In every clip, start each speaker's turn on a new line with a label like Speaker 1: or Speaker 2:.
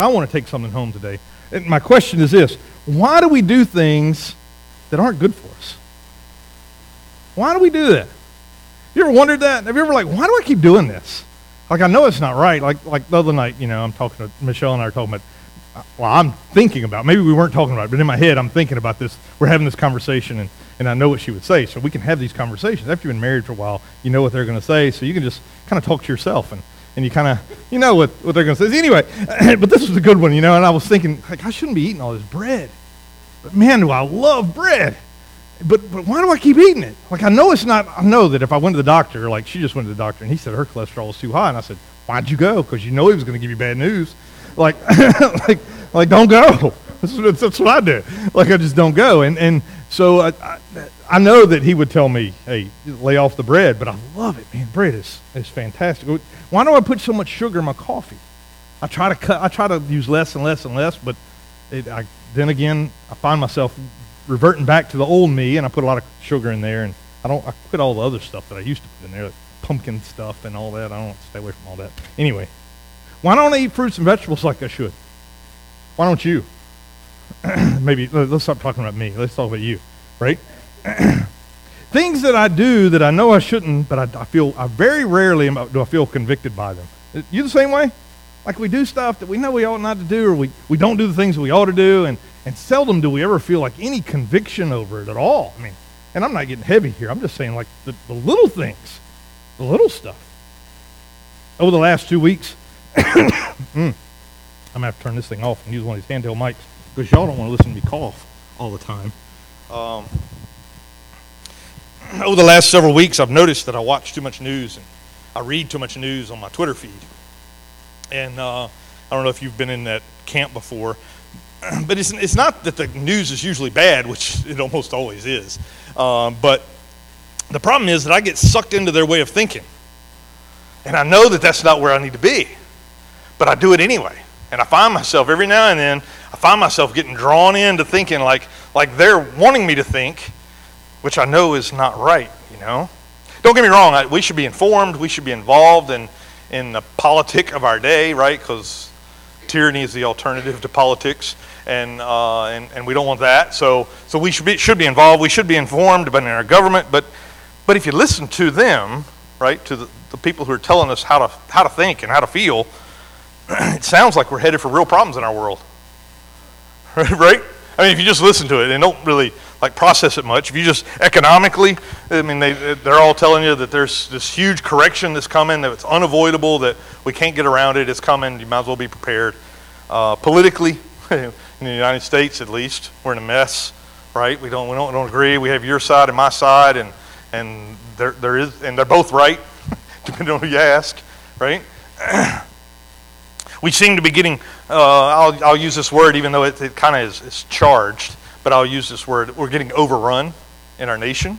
Speaker 1: I want to take something home today. And my question is this why do we do things that aren't good for us? Why do we do that? You ever wondered that? Have you ever like, why do I keep doing this? Like I know it's not right. Like like the other night, you know, I'm talking to Michelle and I are talking about well, I'm thinking about maybe we weren't talking about it, but in my head I'm thinking about this. We're having this conversation and, and I know what she would say. So we can have these conversations. After you've been married for a while, you know what they're gonna say, so you can just kind of talk to yourself and, and you kind of you know what, what they're gonna say. Anyway, but this was a good one, you know, and I was thinking, like, I shouldn't be eating all this bread. But man, do I love bread but, but why do I keep eating it? Like, I know it's not, I know that if I went to the doctor, like she just went to the doctor and he said her cholesterol was too high. And I said, why'd you go? Because you know he was going to give you bad news. Like, like, like, don't go. That's, that's, what I do. Like, I just don't go. And, and so I, I, I know that he would tell me, hey, lay off the bread, but I love it, man. Bread is, is fantastic. Why do I put so much sugar in my coffee? I try to cut, I try to use less and less and less, but it, I, then again, I find myself reverting back to the old me, and I put a lot of sugar in there, and I don't. I quit all the other stuff that I used to put in there, like pumpkin stuff and all that. I don't stay away from all that. Anyway, why don't I eat fruits and vegetables like I should? Why don't you? Maybe let's stop talking about me. Let's talk about you, right? Things that I do that I know I shouldn't, but I, I feel I very rarely do I feel convicted by them. You the same way? Like we do stuff that we know we ought not to do, or we, we don't do the things we ought to do, and and seldom do we ever feel like any conviction over it at all. I mean, and I'm not getting heavy here. I'm just saying like the, the little things, the little stuff. Over the last two weeks, mm, I'm going to have to turn this thing off and use one of these handheld mics because y'all don't want to listen to me cough all the time. Um, over the last several weeks, I've noticed that I watch too much news and I read too much news on my Twitter feed. And uh, I don't know if you've been in that camp before, but it's, it's not that the news is usually bad, which it almost always is. Um, but the problem is that I get sucked into their way of thinking. And I know that that's not where I need to be. But I do it anyway. And I find myself every now and then, I find myself getting drawn into thinking like, like they're wanting me to think, which I know is not right, you know? Don't get me wrong, I, we should be informed, we should be involved in, in the politic of our day, right? Because tyranny is the alternative to politics and, uh, and, and we don't want that. So, so we should be, should be involved. We should be informed about in our government. But, but if you listen to them, right, to the, the people who are telling us how to, how to think and how to feel, it sounds like we're headed for real problems in our world. right? I mean, if you just listen to it and don't really like process it much, if you just economically, I mean, they, they're all telling you that there's this huge correction that's coming, that it's unavoidable, that we can't get around it, it's coming, you might as well be prepared. Uh, politically, in the United States at least. We're in a mess, right? We don't, we don't, don't agree. We have your side and my side, and, and, there, there is, and they're both right, depending on who you ask, right? we seem to be getting, uh, I'll, I'll use this word even though it, it kind of is, is charged, but I'll use this word. We're getting overrun in our nation.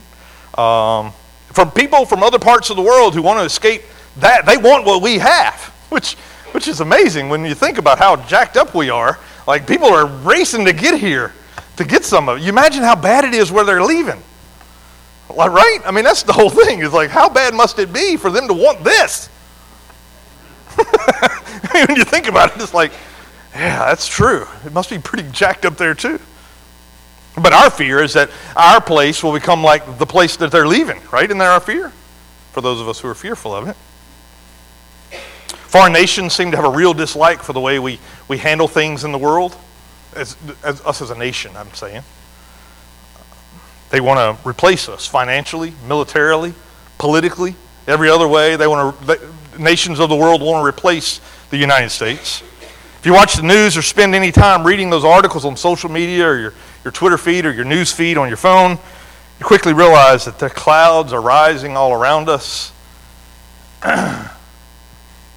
Speaker 1: Um, from people from other parts of the world who want to escape that, they want what we have, which, which is amazing when you think about how jacked up we are like people are racing to get here to get some of it. You imagine how bad it is where they're leaving. Like, right? I mean, that's the whole thing. Is like, how bad must it be for them to want this? when you think about it, it's like, yeah, that's true. It must be pretty jacked up there too. But our fear is that our place will become like the place that they're leaving, right? Isn't that our fear? For those of us who are fearful of it. Foreign nations seem to have a real dislike for the way we, we handle things in the world, as, as us as a nation, I'm saying. They want to replace us financially, militarily, politically, every other way. They want to, nations of the world want to replace the United States. If you watch the news or spend any time reading those articles on social media or your, your Twitter feed or your news feed on your phone, you quickly realize that the clouds are rising all around us.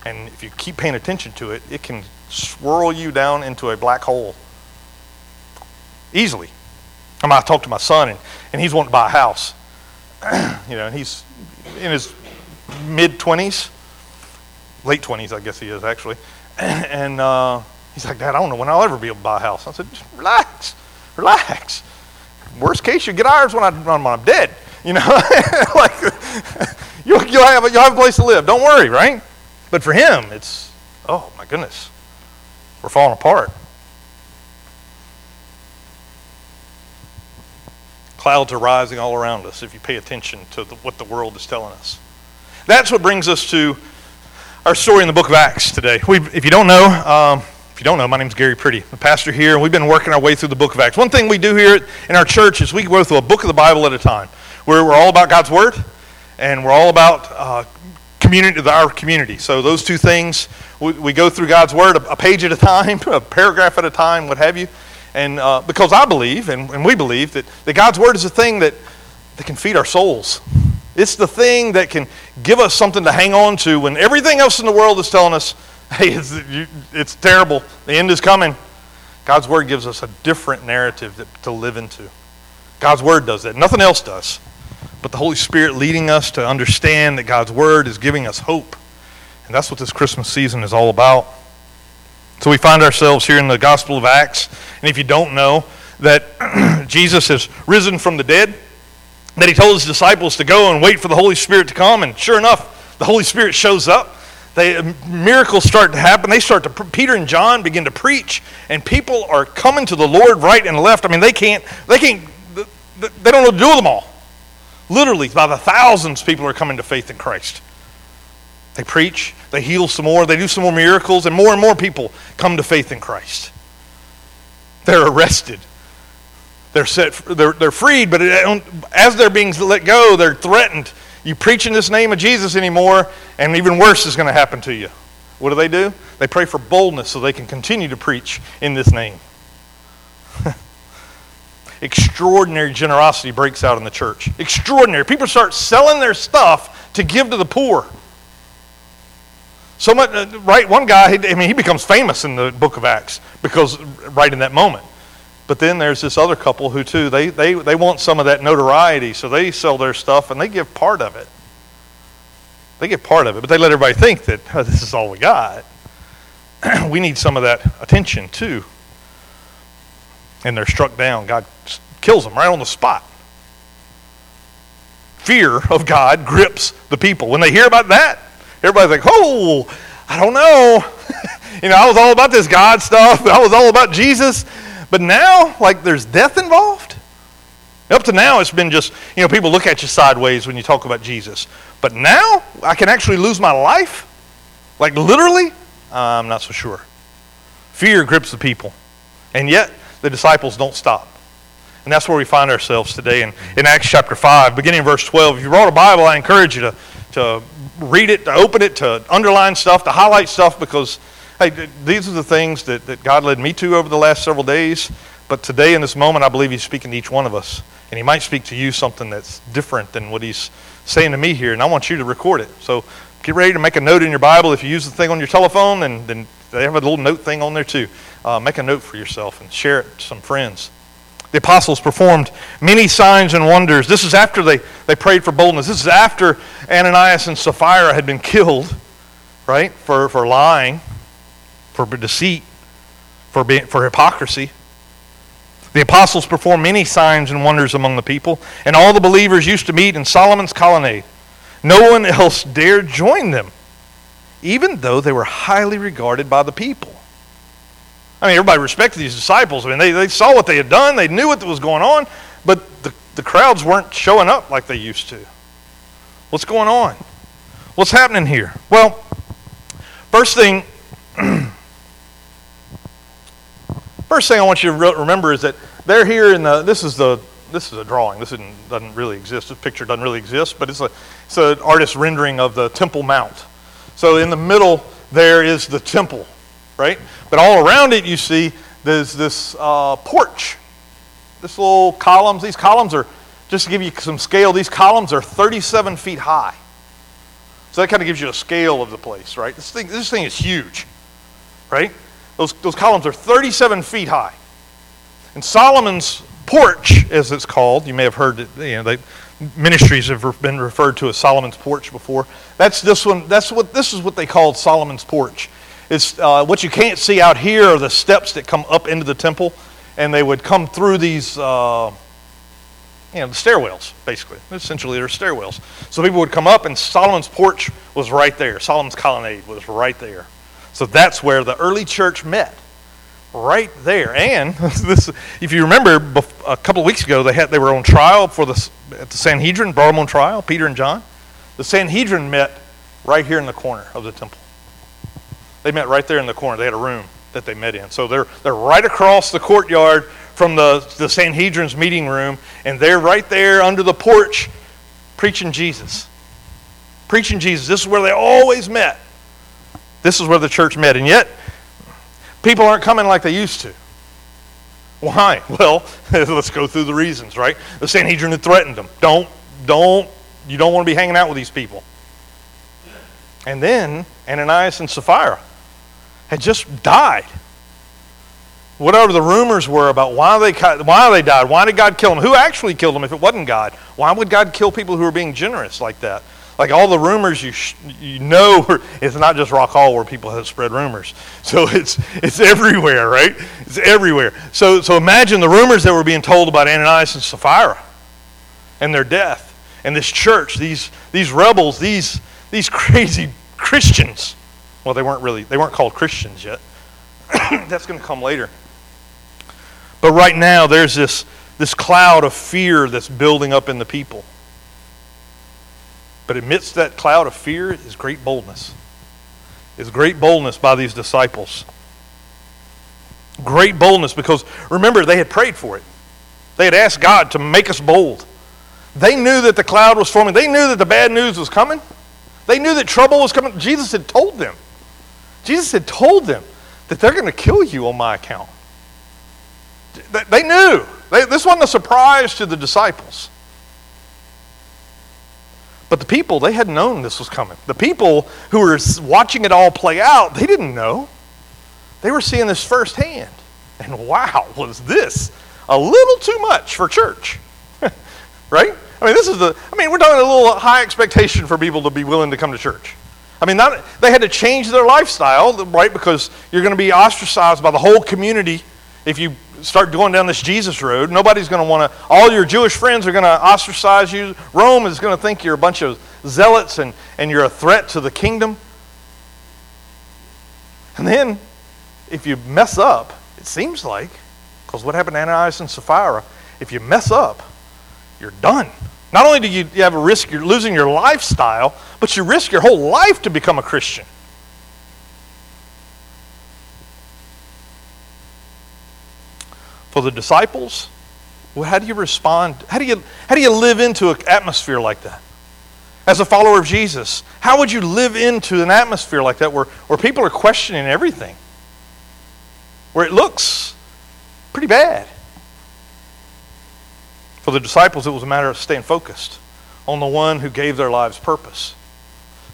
Speaker 1: And if you keep paying attention to it, it can swirl you down into a black hole easily. I, mean, I talked to my son, and, and he's wanting to buy a house. you know, and he's in his mid 20s, late 20s, I guess he is actually. And uh, he's like, Dad, I don't know when I'll ever be able to buy a house. I said, just relax, relax. Worst case, you get ours when, I, when I'm dead. You know, like you'll, you'll, have, you'll have a place to live. Don't worry, right? But for him, it's, oh my goodness,
Speaker 2: We're falling apart. Clouds are rising all around us if you pay attention to the, what the world is telling us. That's what brings us to our story in the book of Acts today. We, if you don't know, um, if you don't know, my name's Gary Pretty, the pastor here, and we've been working our way through the book of Acts. One thing we do here in our church is we go through a book of the Bible at a time. We're, we're all about God's Word, and we're all about uh, community, our community. So those two things, we, we go through God's Word a, a, page at a time, a paragraph at a time, what have you. And uh, because I believe, and, and we believe, that, that God's Word is a thing that, that can feed our souls. It's the thing that can give us something to hang on to when everything else in the world is telling us, hey, it's, it's terrible, the end is coming. God's Word gives us a different narrative that, to live into. God's Word does that. Nothing else does. But the Holy Spirit leading us to understand that God's Word is giving us hope. And that's what this Christmas season is all about. So we find ourselves here in the Gospel of Acts. And if you don't know, that Jesus has risen from the dead that he told his disciples to go and wait for the Holy Spirit to come. And sure enough, the Holy Spirit shows up. They, miracles start to happen. They start to, Peter and John begin to preach, and people are coming to the Lord right and left. I mean, they can't, they can't, they don't know to do with them all. Literally, by the thousands, people are coming to faith in Christ. They preach, they heal some more, they do some more miracles, and more and more people come to faith in Christ. They're arrested they're set, they're, they're freed, but as they're being let go, they're threatened. You preach in this name of Jesus anymore, and even worse is going to happen to you. What do they do? They pray for boldness so they can continue to preach in this name. Extraordinary generosity breaks out in the church. Extraordinary. People start selling their stuff to give to the poor. So much, uh, right? One guy, I mean, he becomes famous in the book of Acts because right in that moment. But then there's this other couple who, too, they, they, they want some of that notoriety, so they sell their stuff and they give part of it. They give part of it, but they let everybody think that oh, this is all we got. we need some of that attention, too. And they're struck down. God kills them right on the spot. Fear of God grips the people. When they hear about that, everybody's like, oh, I don't know. you know, I was all about this God stuff. I was all about Jesus. But now, like, there's death involved. Up to now, it's been just, you know, people look at you sideways when you talk about Jesus. But now, I can actually lose my life? Like, literally? I'm not so sure. Fear grips the people. And yet, the disciples don't stop. And that's where we find ourselves today in, in Acts chapter 5, beginning in verse 12. If you wrote a Bible, I encourage you to, to read it, to open it, to underline stuff, to highlight stuff, because Hey, these are the things that, that God led me to over the last several days. But today, in this moment, I believe He's speaking to each one of us. And He might speak to you something that's different than what He's saying to me here. And I want you to record it. So get ready to make a note in your Bible. If you use the thing on your telephone, and then they have a little note thing on there too. Uh, make a note for yourself and share it to some friends. The apostles performed many signs and wonders. This is after they, they prayed for boldness. This is after Ananias and Sapphira had been killed, right, for, for lying for deceit, for, for hypocrisy. The apostles performed many signs and wonders among the people, and all the believers used to meet in Solomon's colonnade. No one else dared join them, even though they were highly regarded by the people. I mean, everybody respected these disciples. I mean, they, they saw what they had done, they knew what was going on, but the, the crowds weren't showing up like they used to. What's going on? What's happening here? Well, first thing First thing I want you to remember is that they're here in the, this is the, this is a drawing. This doesn't really exist. This picture doesn't really exist, but it's, a, it's an artist's rendering of the Temple Mount. So in the middle there is the temple, right? But all around it you see there's this uh, porch. This little columns. These columns are, just to give you some scale, these columns are 37 feet high. So that kind of gives you a scale of the place, right? This thing, this thing is huge, right? Those, those columns are 37 feet high. And Solomon's porch, as it's called, you may have heard it, you know, they, ministries have been referred to as Solomon's porch before. That's this one. That's what this is what they called Solomon's porch. It's uh, what you can't see out here are the steps that come up into the temple, and they would come through these, uh, you know, the stairwells. Basically, essentially, they're stairwells. So people would come up, and Solomon's porch was right there. Solomon's colonnade was right there. So that's where the early church met. right there. And this, if you remember, a couple of weeks ago, they had they were on trial for the at the Sanhedrin, brought them on trial, Peter and John. The Sanhedrin met right here in the corner of the temple. They met right there in the corner. They had a room that they met in. So they're they're right across the courtyard from the, the Sanhedrin's meeting room, and they're right there under the porch preaching Jesus. Preaching Jesus. This is where they always met. This is where the church met. And yet, people aren't coming like they used to. Why? Well, let's go through the reasons, right? The Sanhedrin had threatened them. Don't, don't, you don't want to be hanging out with these people. And then Ananias and Sapphira had just died. Whatever the rumors were about why they, why they died, why did God kill them? Who actually killed them if it wasn't God? Why would God kill people who are being generous like that? Like all the rumors you sh- you know it's not just rock hall where people have spread rumors. So it's it's everywhere right? It's everywhere. So so imagine the rumors that were being told about ananias and sapphira and their death and this church these these rebels these these crazy christians. Well they weren't really they weren't called christians yet. That's going to come later. But right now there's this this cloud of fear that's building up in the people but amidst that cloud of fear is great boldness. Is great boldness by these disciples. Great boldness because remember, they had prayed for it. They had asked God to make us bold. They knew that the cloud was forming, they knew that the bad news was coming. They knew that trouble was coming. Jesus had told them. Jesus had told them that they're going to kill you on my account. They knew. This wasn't a surprise to the disciples. But the people, they hadn't known this was coming. The people who were watching it all play out, they didn't know. They were seeing this firsthand. And wow, was this a little too much for church? right? I mean, this is the, I mean, we're talking a little high expectation for people to be willing to come to church. I mean, not, they had to change their lifestyle, right? Because you're going to be ostracized by the whole community if you start going down this Jesus road, nobody's going to want to, all your Jewish friends are going to ostracize you. Rome is going to think you're a bunch of zealots and, and you're a threat to the kingdom. And then, if you mess up, it seems like, because what happened to Ananias and Sapphira, if you mess up, you're done. Not only do you, you have a risk you're losing your lifestyle, but you risk your whole life to become a Christian. For the disciples, well, how do you respond? How do you, how do you live into an atmosphere like that? As a follower of Jesus, how would you live into an atmosphere like that where, where people are questioning everything? Where it looks pretty bad. For the disciples, it was a matter of staying focused on the one who gave their lives purpose.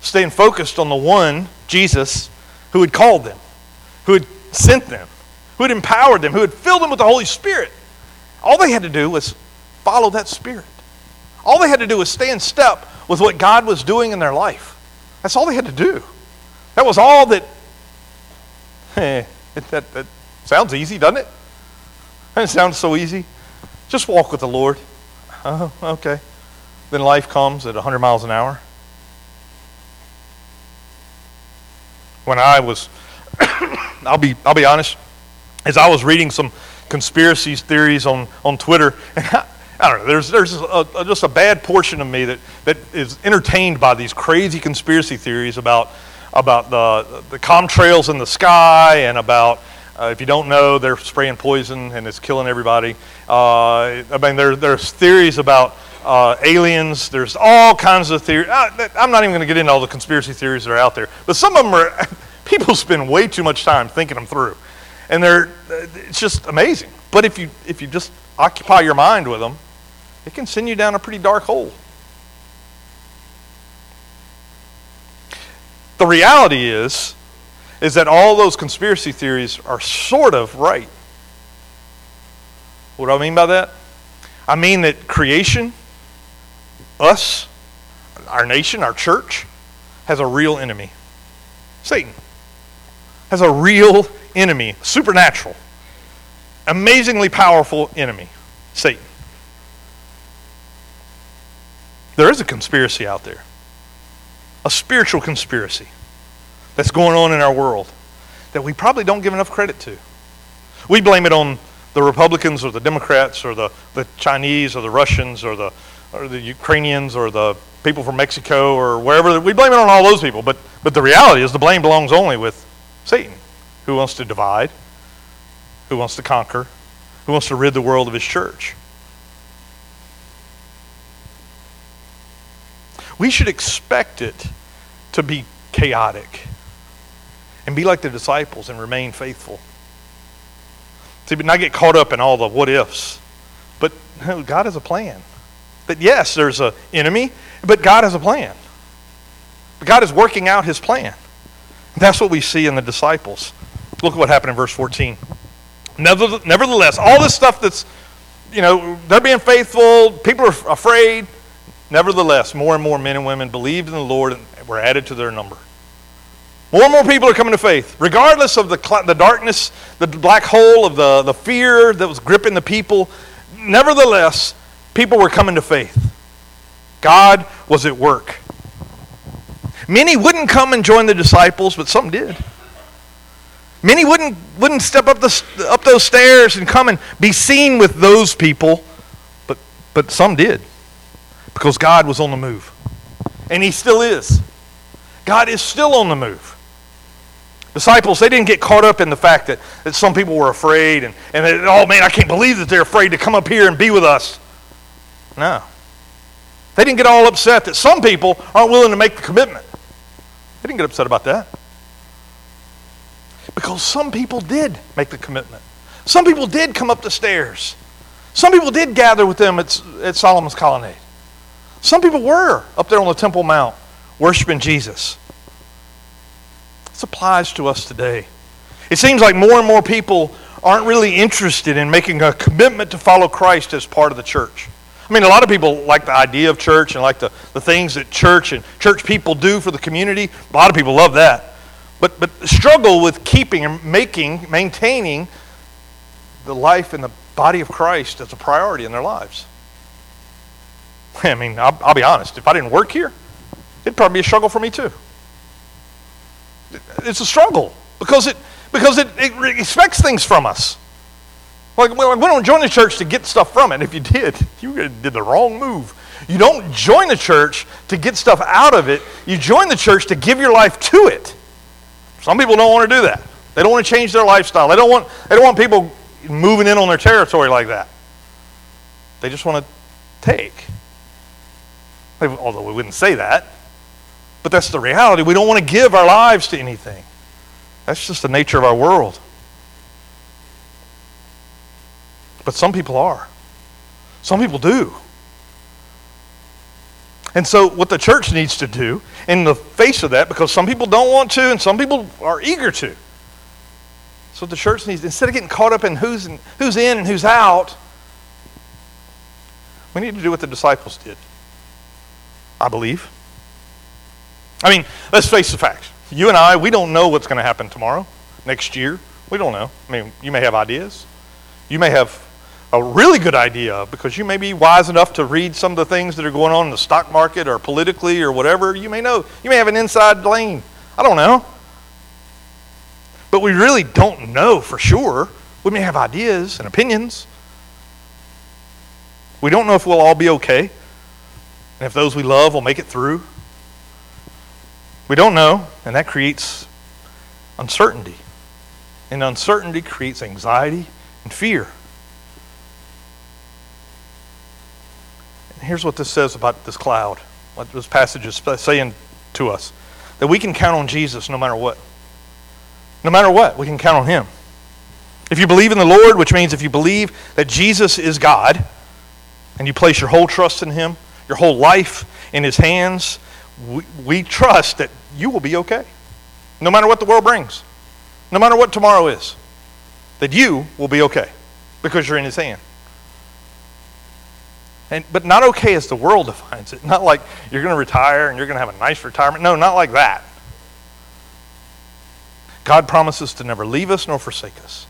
Speaker 2: Staying focused on the one, Jesus, who had called them, who had sent them, who had empowered them, who had filled them with the Holy Spirit. All they had to do was follow that Spirit. All they had to do was stay in step with what God was doing in their life. That's all they had to do. That was all that. Eh, hey, that, that sounds easy, doesn't it? It sounds so easy. Just walk with the Lord. Oh, okay. Then life comes at 100 miles an hour. When I was, I'll be, I'll be honest, as I was reading some conspiracy theories on, on Twitter, and I, I don't know, there's, there's a, a, just a bad portion of me that, that is entertained by these crazy conspiracy theories about, about the, the contrails in the sky and about, uh, if you don't know, they're spraying poison and it's killing everybody. Uh, I mean, there, there's theories about uh, aliens. There's all kinds of theories. Uh, I'm not even going to get into all the conspiracy theories that are out there, but some of them are, people spend way too much time thinking them through and they're it's just amazing. But if you if you just occupy your mind with them, it can send you down a pretty dark hole. The reality is is that all those conspiracy theories are sort of right. What do I mean by that? I mean that creation, us, our nation, our church, has a real enemy Satan. Has a real enemy, supernatural, amazingly powerful enemy, Satan. There is a conspiracy out there, a spiritual conspiracy that's going on in our world that we probably don't give enough credit to. We blame it on the Republicans or the Democrats or the, the Chinese or the Russians or the, or the Ukrainians or the people from Mexico or wherever. We blame it on all those people. But, but the reality is the blame belongs only with Satan, who wants to divide, who wants to conquer, who wants to rid the world of his church. We should expect it to be chaotic and be like the disciples and remain faithful. See, but not get caught up in all the what ifs. But God has a plan. That yes, there's an enemy, but God has a plan. God is working out his plan. That's what we see in the disciples. Look at what happened in verse 14. Nevertheless, all this stuff that's, you know, they're being faithful, people are afraid. Nevertheless, more and more men and women believed in the Lord and were added to their number. More and more people are coming to faith, regardless of the, the darkness, the black hole of the, the fear that was gripping the people. Nevertheless, people were coming to faith. God was at work. Many wouldn't come and join the disciples, but some did. Many wouldn't, wouldn't step up, the, up those stairs and come and be seen with those people, but, but some did because God was on the move. And He still is. God is still on the move. Disciples, they didn't get caught up in the fact that, that some people were afraid and, and that, oh man, I can't believe that they're afraid to come up here and be with us. No. They didn't get all upset that some people aren't willing to make the commitment. They didn't get upset about that. Because some people did make the commitment. Some people did come up the stairs. Some people did gather with them at, at Solomon's colonnade. Some people were up there on the Temple Mount worshiping Jesus. This applies to us today. It seems like more and more people aren't really interested in making a commitment to follow Christ as part of the church. I mean, a lot of people like the idea of church and like the, the things that church and church people do for the community. A lot of people love that. But, but struggle with keeping and making, maintaining the life in the body of Christ as a priority in their lives. I mean, I'll, I'll be honest. If I didn't work here, it'd probably be a struggle for me too. It's a struggle because it because it, it expects things from us. Like, we don't join the church to get stuff from it. If you did, you did the wrong move. You don't join the church to get stuff out of it. You join the church to give your life to it. Some people don't want to do that. They don't want to change their lifestyle. They don't want, they don't want people moving in on their territory like that. They just want to take. Although we wouldn't say that. But that's the reality. We don't want to give our lives to anything. That's just the nature of our world. But some people are. Some people do. And so, what the church needs to do in the face of that, because some people don't want to and some people are eager to. So, the church needs, instead of getting caught up in who's in, who's in and who's out, we need to do what the disciples did. I believe. I mean, let's face the facts. You and I, we don't know what's going to happen tomorrow, next year. We don't know. I mean, you may have ideas. You may have a really good idea because you may be wise enough to read some of the things that are going on in the stock market or politically or whatever. You may know. You may have an inside lane. I don't know. But we really don't know for sure. We may have ideas and opinions. We don't know if we'll all be okay and if those we love will make it through. We don't know, and that creates uncertainty. And uncertainty creates anxiety and fear. Here's what this says about this cloud, what this passage is saying to us that we can count on Jesus no matter what. No matter what, we can count on Him. If you believe in the Lord, which means if you believe that Jesus is God, and you place your whole trust in Him, your whole life in His hands, we, we trust that you will be okay. No matter what the world brings, no matter what tomorrow is, that you will be okay because you're in His hand. And, but not okay as the world defines it. Not like you're going to retire and you're going to have a nice retirement. No, not like that. God promises to never leave us nor forsake us.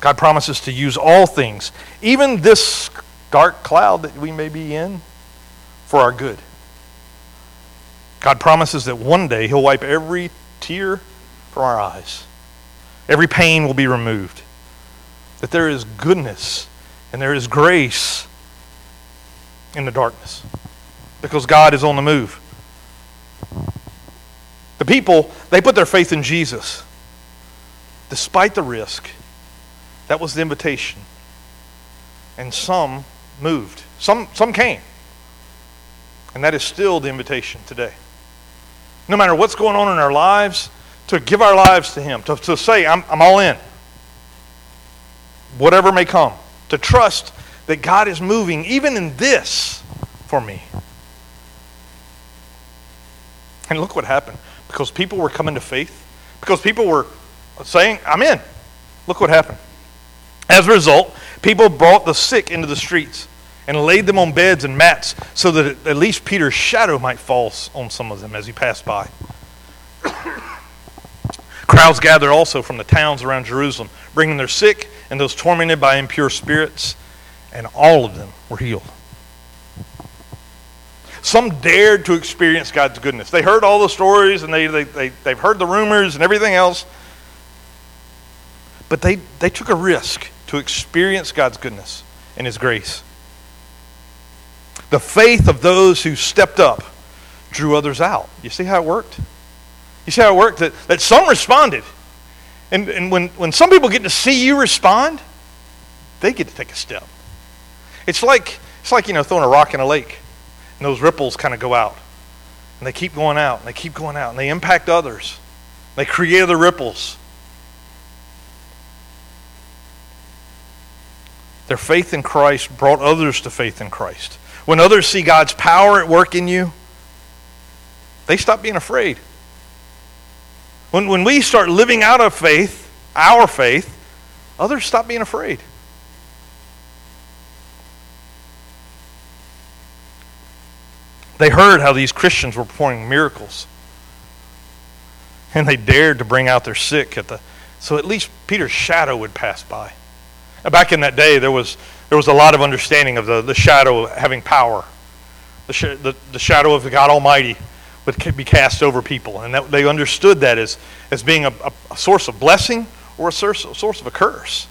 Speaker 2: God promises to use all things, even this dark cloud that we may be in, for our good. God promises that one day He'll wipe every tear from our eyes. every pain will be removed. That there is goodness and there is grace in the darkness because God is on the move. The people, they put their faith in Jesus despite the risk. That was the invitation. And some moved, some, some came. And that is still the invitation today. No matter what's going on in our lives, to give our lives to Him, to, to say, I'm, I'm all in. Whatever may come. To trust that God is moving, even in this, for me. And look what happened. Because people were coming to faith, because people were saying, I'm in. Look what happened. As a result, people brought the sick into the streets and laid them on beds and mats so that at least Peter's shadow might fall on some of them as he passed by. Crowds gathered also from the towns around Jerusalem, bringing their sick and those tormented by impure spirits, and all of them were healed. Some dared to experience God's goodness. They heard all the stories and they, they, they, they've heard the rumors and everything else, but they, they took a risk to experience God's goodness and His grace. The faith of those who stepped up drew others out. You see how it worked? You see how it worked? That, that some responded. And, and when, when some people get to see you respond, they get to take a step. It's like, it's like, you know, throwing a rock in a lake, and those ripples kind of go out. And they keep going out, and they keep going out, and they impact others. They create the ripples. Their faith in Christ brought others to faith in Christ. When others see God's power at work in you, they stop being afraid. When, when we start living out of faith, our faith, others stop being afraid. They heard how these Christians were performing miracles. And they dared to bring out their sick at the so at least Peter's shadow would pass by. Back in that day, there was, there was a lot of understanding of the, the shadow having power, the, sh- the, the shadow of God Almighty would be cast over people. And that, they understood that as, as being a, a, a source of blessing or a source, a source of a curse.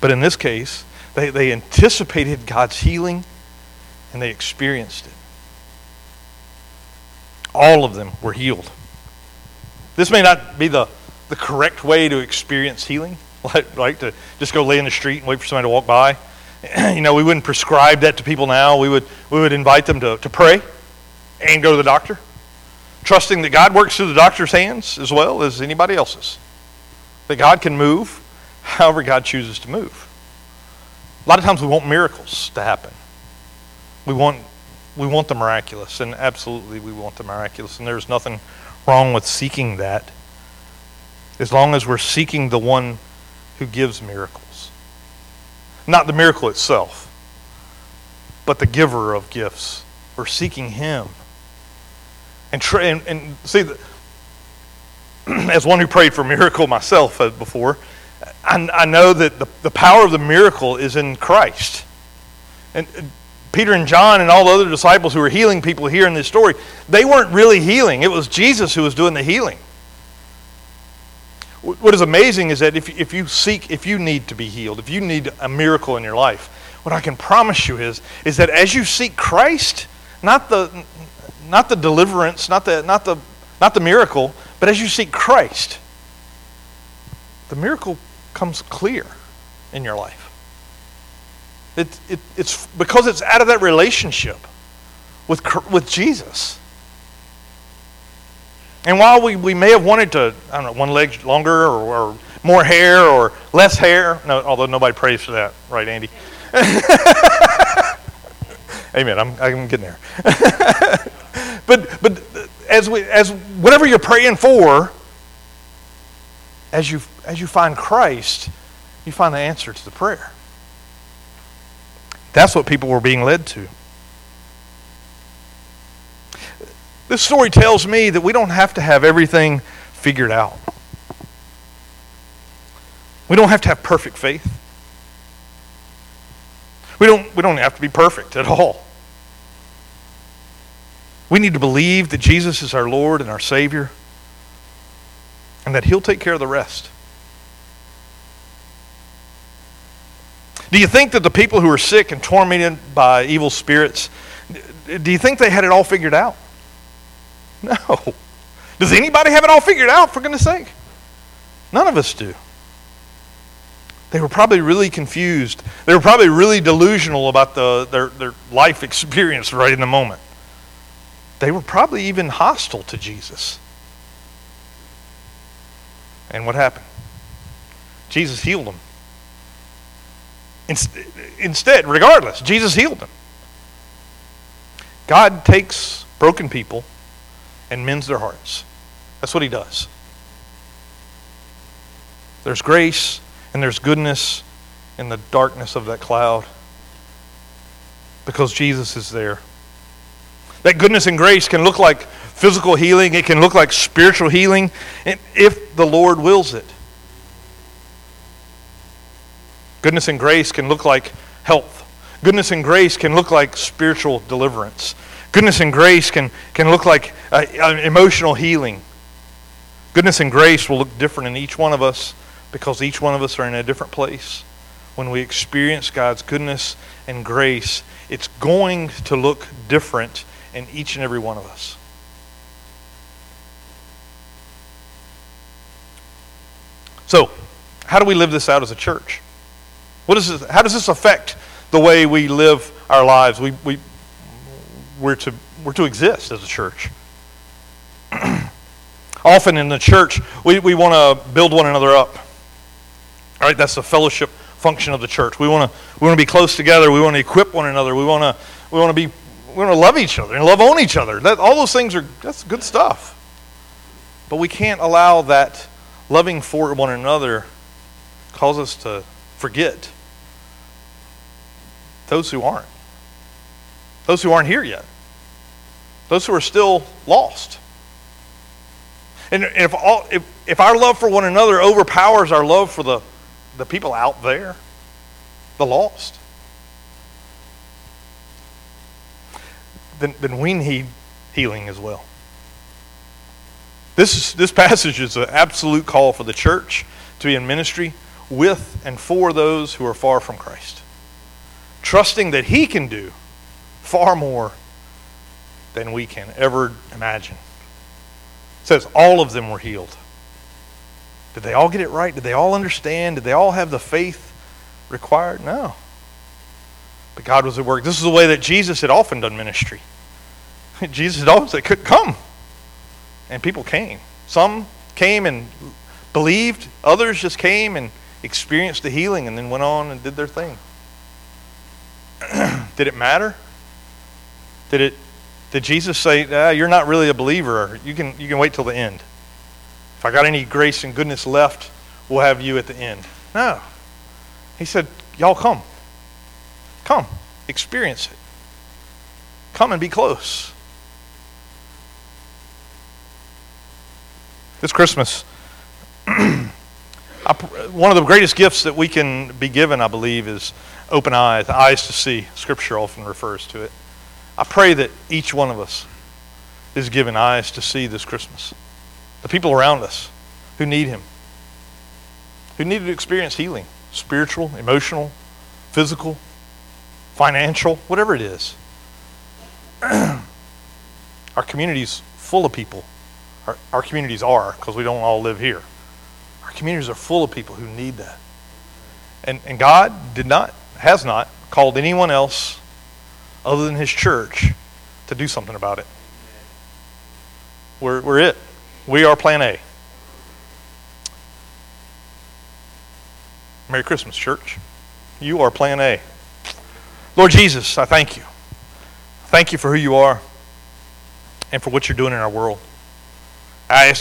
Speaker 2: But in this case, they, they anticipated God's healing and they experienced it. All of them were healed. This may not be the, the correct way to experience healing, like, like to just go lay in the street and wait for somebody to walk by. you know, we wouldn't prescribe that to people now. We would, we would invite them to, to pray and go to the doctor, trusting that God works through the doctor's hands as well as anybody else's. That God can move however God chooses to move. A lot of times we want miracles to happen. We want, we want the miraculous, and absolutely we want the miraculous, and there's nothing wrong with seeking that as long as we're seeking the one who gives miracles. Not the miracle itself, but the giver of gifts. We're seeking Him. And, tra- and, and see, the, as one who prayed for miracle myself uh, before, I, I know that the, the power of the miracle is in Christ. And Peter and John and all the other disciples who were healing people here in this story, they weren't really healing. It was Jesus who was doing the healing. What is amazing is that if, if you seek, if you need to be healed, if you need a miracle in your life, what I can promise you is, is that as you seek Christ, not the, not the deliverance, not the, not, the, not the miracle, but as you seek Christ, the miracle comes clear in your life. It, it, it's because it's out of that relationship with, with Jesus. And while we, we may have wanted to, I don't know, one leg longer or, or more hair or less hair, no, although nobody prays for that, right, Andy? Amen. I'm, I'm getting there. but but as we as whatever you're praying for, as you as you find Christ, you find the answer to the prayer. That's what people were being led to. This story tells me that we don't have to have everything figured out. We don't have to have perfect faith. We don't, we don't have to be perfect at all. We need to believe that Jesus is our Lord and our Savior. And that He'll take care of the rest. Do you think that the people who are sick and tormented by evil spirits, do you think they had it all figured out? No. Does anybody have it all figured out, for goodness sake? None of us do. They were probably really confused. They were probably really delusional about the, their, their life experience right in the moment. They were probably even hostile to Jesus. And what happened? Jesus healed them. Instead, regardless, Jesus healed them. God takes broken people and mends their hearts. That's what he does. There's grace and there's goodness in the darkness of that cloud because Jesus is there. That goodness and grace can look like physical healing, it can look like spiritual healing, if the Lord wills it. Goodness and grace can look like health. Goodness and grace can look like spiritual deliverance. Goodness and grace can, can look like uh, uh, emotional healing. Goodness and grace will look different in each one of us because each one of us are in a different place. When we experience God's goodness and grace, it's going to look different in each and every one of us. So, how do we live this out as a church? What is this, how does this affect the way we live our lives? We, we, we're, to, we're to exist as a church. Often in the church, we, we want to build one another up. All right, that's the fellowship function of the church. We want to we want to be close together. We want to equip one another. We want to we want to be we want to love each other and love on each other. That all those things are that's good stuff. But we can't allow that loving for one another cause us to forget those who aren't. Those who aren't here yet. Those who are still lost. And if, all, if, if our love for one another overpowers our love for the, the people out there, the lost, then, then we need healing as well. This, is, this passage is an absolute call for the church to be in ministry with and for those who are far from Christ, trusting that He can do far more than we can ever imagine. It says all of them were healed. Did they all get it right? Did they all understand? Did they all have the faith required? No. But God was at work. This is the way that Jesus had often done ministry. Jesus had always said, Come. And people came. Some came and believed, others just came and experienced the healing and then went on and did their thing. did it matter? Did it did Jesus say, ah, "You're not really a believer. You can you can wait till the end. If I got any grace and goodness left, we'll have you at the end." No. He said, "Y'all come. Come, experience it. Come and be close." This Christmas, one of the greatest gifts that we can be given, I believe, is open eyes, eyes to see. Scripture often refers to it. I pray that each one of us is given eyes to see this Christmas. The people around us who need Him, who need to experience healing spiritual, emotional, physical, financial, whatever it is. our community's full of people. Our, our communities are, because we don't all live here. Our communities are full of people who need that. And, and God did not, has not, called anyone else other than His church to do something about it. We're, we're it. We are plan A. Merry Christmas, church. You are plan A. Lord Jesus, I thank you. Thank you for who you are and for what you're doing in our world. I ask